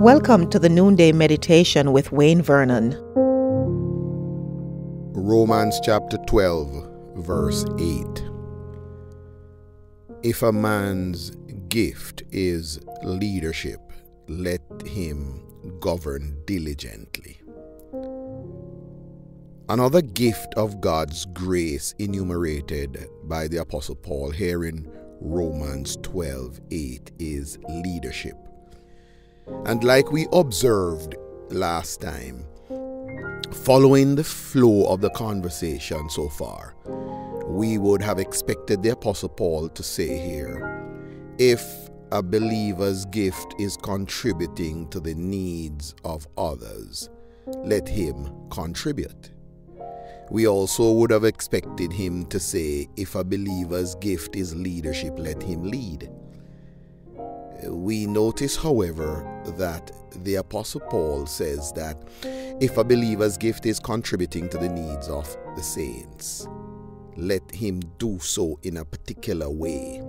Welcome to the Noonday Meditation with Wayne Vernon. Romans chapter 12, verse 8. If a man's gift is leadership, let him govern diligently. Another gift of God's grace enumerated by the Apostle Paul here in Romans 12 8 is leadership. And like we observed last time, following the flow of the conversation so far, we would have expected the Apostle Paul to say here if a believer's gift is contributing to the needs of others, let him contribute. We also would have expected him to say, if a believer's gift is leadership, let him lead. We notice, however, that the Apostle Paul says that if a believer's gift is contributing to the needs of the saints, let him do so in a particular way.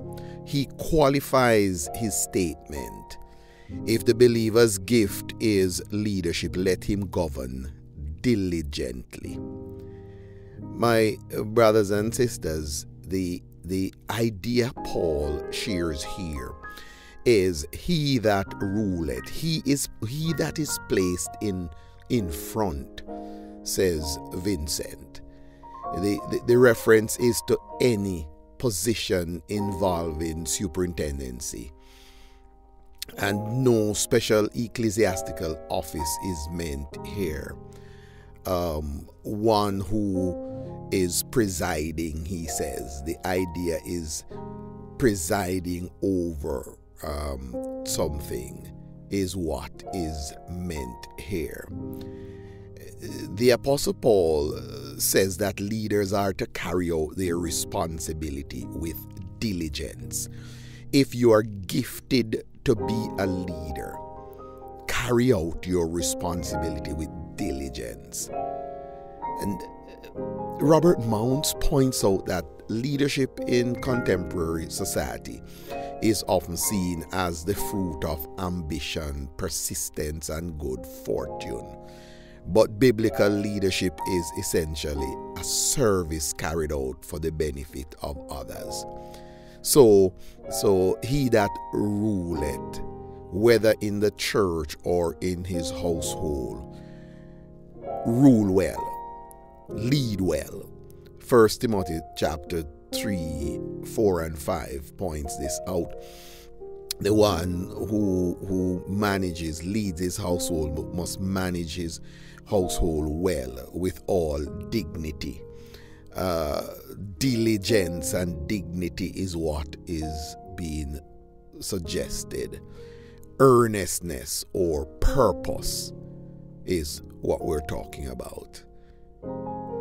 He qualifies his statement. If the believer's gift is leadership, let him govern diligently. My brothers and sisters, the, the idea Paul shares here is he that ruleth. He is he that is placed in in front says vincent. The, the, the reference is to any position involving superintendency. And no special ecclesiastical office is meant here. Um, one who is presiding he says. The idea is presiding over um, something is what is meant here. The Apostle Paul uh, says that leaders are to carry out their responsibility with diligence. If you are gifted to be a leader, carry out your responsibility with diligence. And uh, Robert Mounce points out that leadership in contemporary society is often seen as the fruit of ambition, persistence, and good fortune. But biblical leadership is essentially a service carried out for the benefit of others. So, so he that ruleth, whether in the church or in his household, rule well, lead well. First Timothy chapter 3, 4, and 5 points this out. The one who who manages, leads his household must manage his household well with all dignity. Uh, diligence and dignity is what is being suggested. Earnestness or purpose is what we're talking about.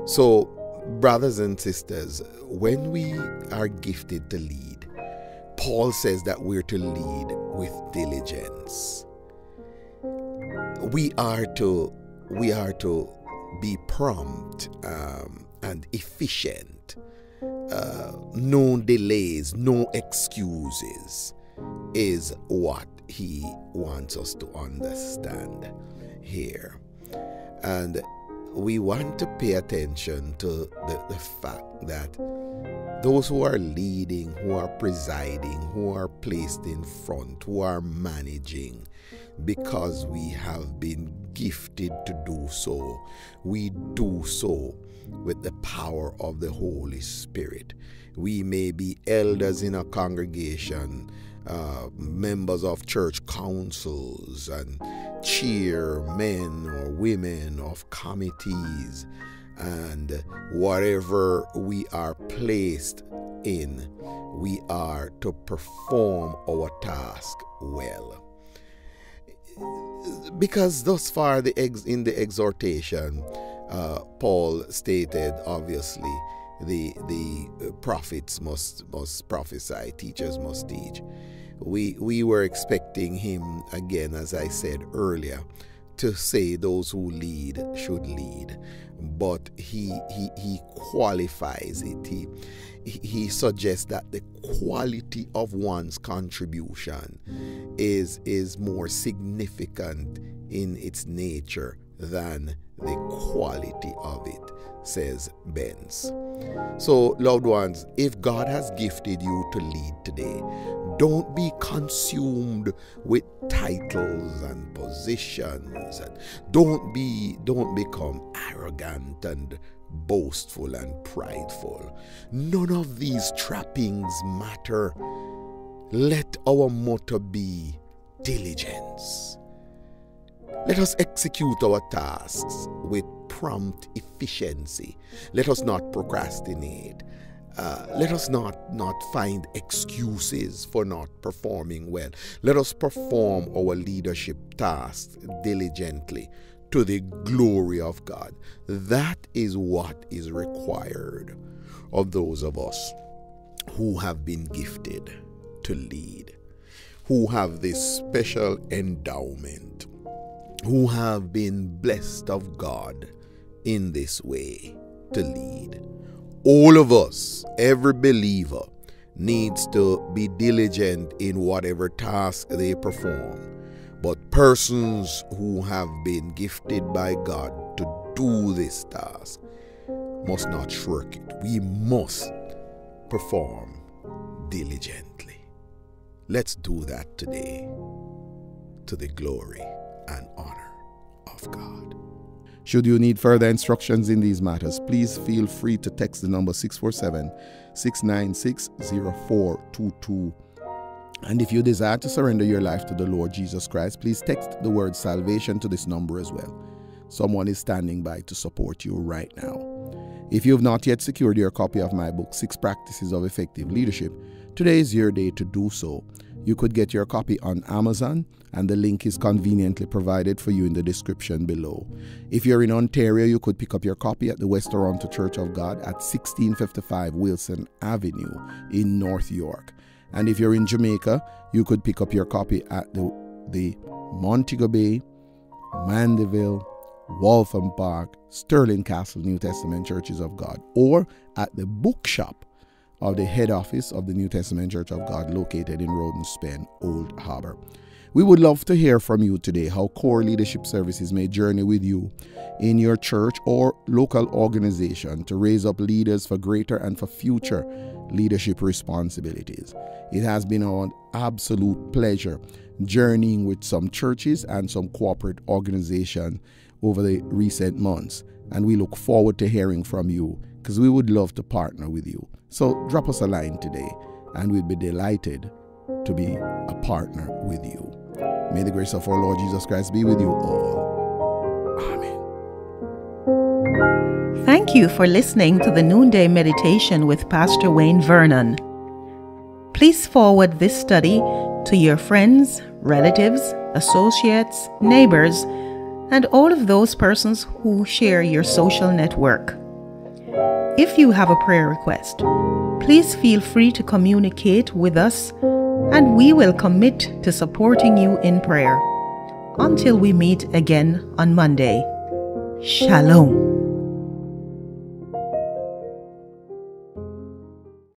So brothers and sisters, when we are gifted to lead, Paul says that we're to lead with diligence. We are to we are to be prompt um, and efficient. Uh, no delays, no excuses is what he wants us to understand here. And we want to pay attention to the, the fact that those who are leading, who are presiding, who are placed in front, who are managing, because we have been gifted to do so, we do so with the power of the Holy Spirit. We may be elders in a congregation, uh, members of church councils, and chairmen or women of committees and whatever we are placed in, we are to perform our task well. Because thus far, the ex- in the exhortation, uh, Paul stated obviously the the prophets must must prophesy, teachers must teach we we were expecting him again as i said earlier to say those who lead should lead, but he he he qualifies it. He he suggests that the quality of one's contribution is is more significant in its nature than the quality of it, says Benz. So, loved ones, if God has gifted you to lead today, don't be consumed with titles and positions and don't be don't become arrogant and boastful and prideful. None of these trappings matter. Let our motto be diligence. Let us execute our tasks with prompt efficiency. Let us not procrastinate. Uh, let us not, not find excuses for not performing well. Let us perform our leadership tasks diligently to the glory of God. That is what is required of those of us who have been gifted to lead, who have this special endowment, who have been blessed of God in this way to lead. All of us, every believer, needs to be diligent in whatever task they perform but persons who have been gifted by God to do this task must not shirk it. We must perform diligently. Let's do that today to the glory and honor of God. Should you need further instructions in these matters, please feel free to text the number 647 696 0422 and if you desire to surrender your life to the Lord Jesus Christ, please text the word salvation to this number as well. Someone is standing by to support you right now. If you have not yet secured your copy of my book, Six Practices of Effective Leadership, today is your day to do so. You could get your copy on Amazon, and the link is conveniently provided for you in the description below. If you're in Ontario, you could pick up your copy at the West Toronto Church of God at 1655 Wilson Avenue in North York. And if you're in Jamaica, you could pick up your copy at the, the Montego Bay, Mandeville, Waltham Park, Sterling Castle New Testament Churches of God, or at the bookshop of the head office of the New Testament Church of God located in Roden, Spain, Old Harbor. We would love to hear from you today how Core Leadership Services may journey with you in your church or local organization to raise up leaders for greater and for future leadership responsibilities. It has been an absolute pleasure journeying with some churches and some corporate organizations over the recent months, and we look forward to hearing from you because we would love to partner with you. So drop us a line today, and we'd be delighted to be a partner with you. May the grace of our Lord Jesus Christ be with you all. Amen. Thank you for listening to the Noonday Meditation with Pastor Wayne Vernon. Please forward this study to your friends, relatives, associates, neighbors, and all of those persons who share your social network. If you have a prayer request, please feel free to communicate with us and we will commit to supporting you in prayer. Until we meet again on Monday. Shalom.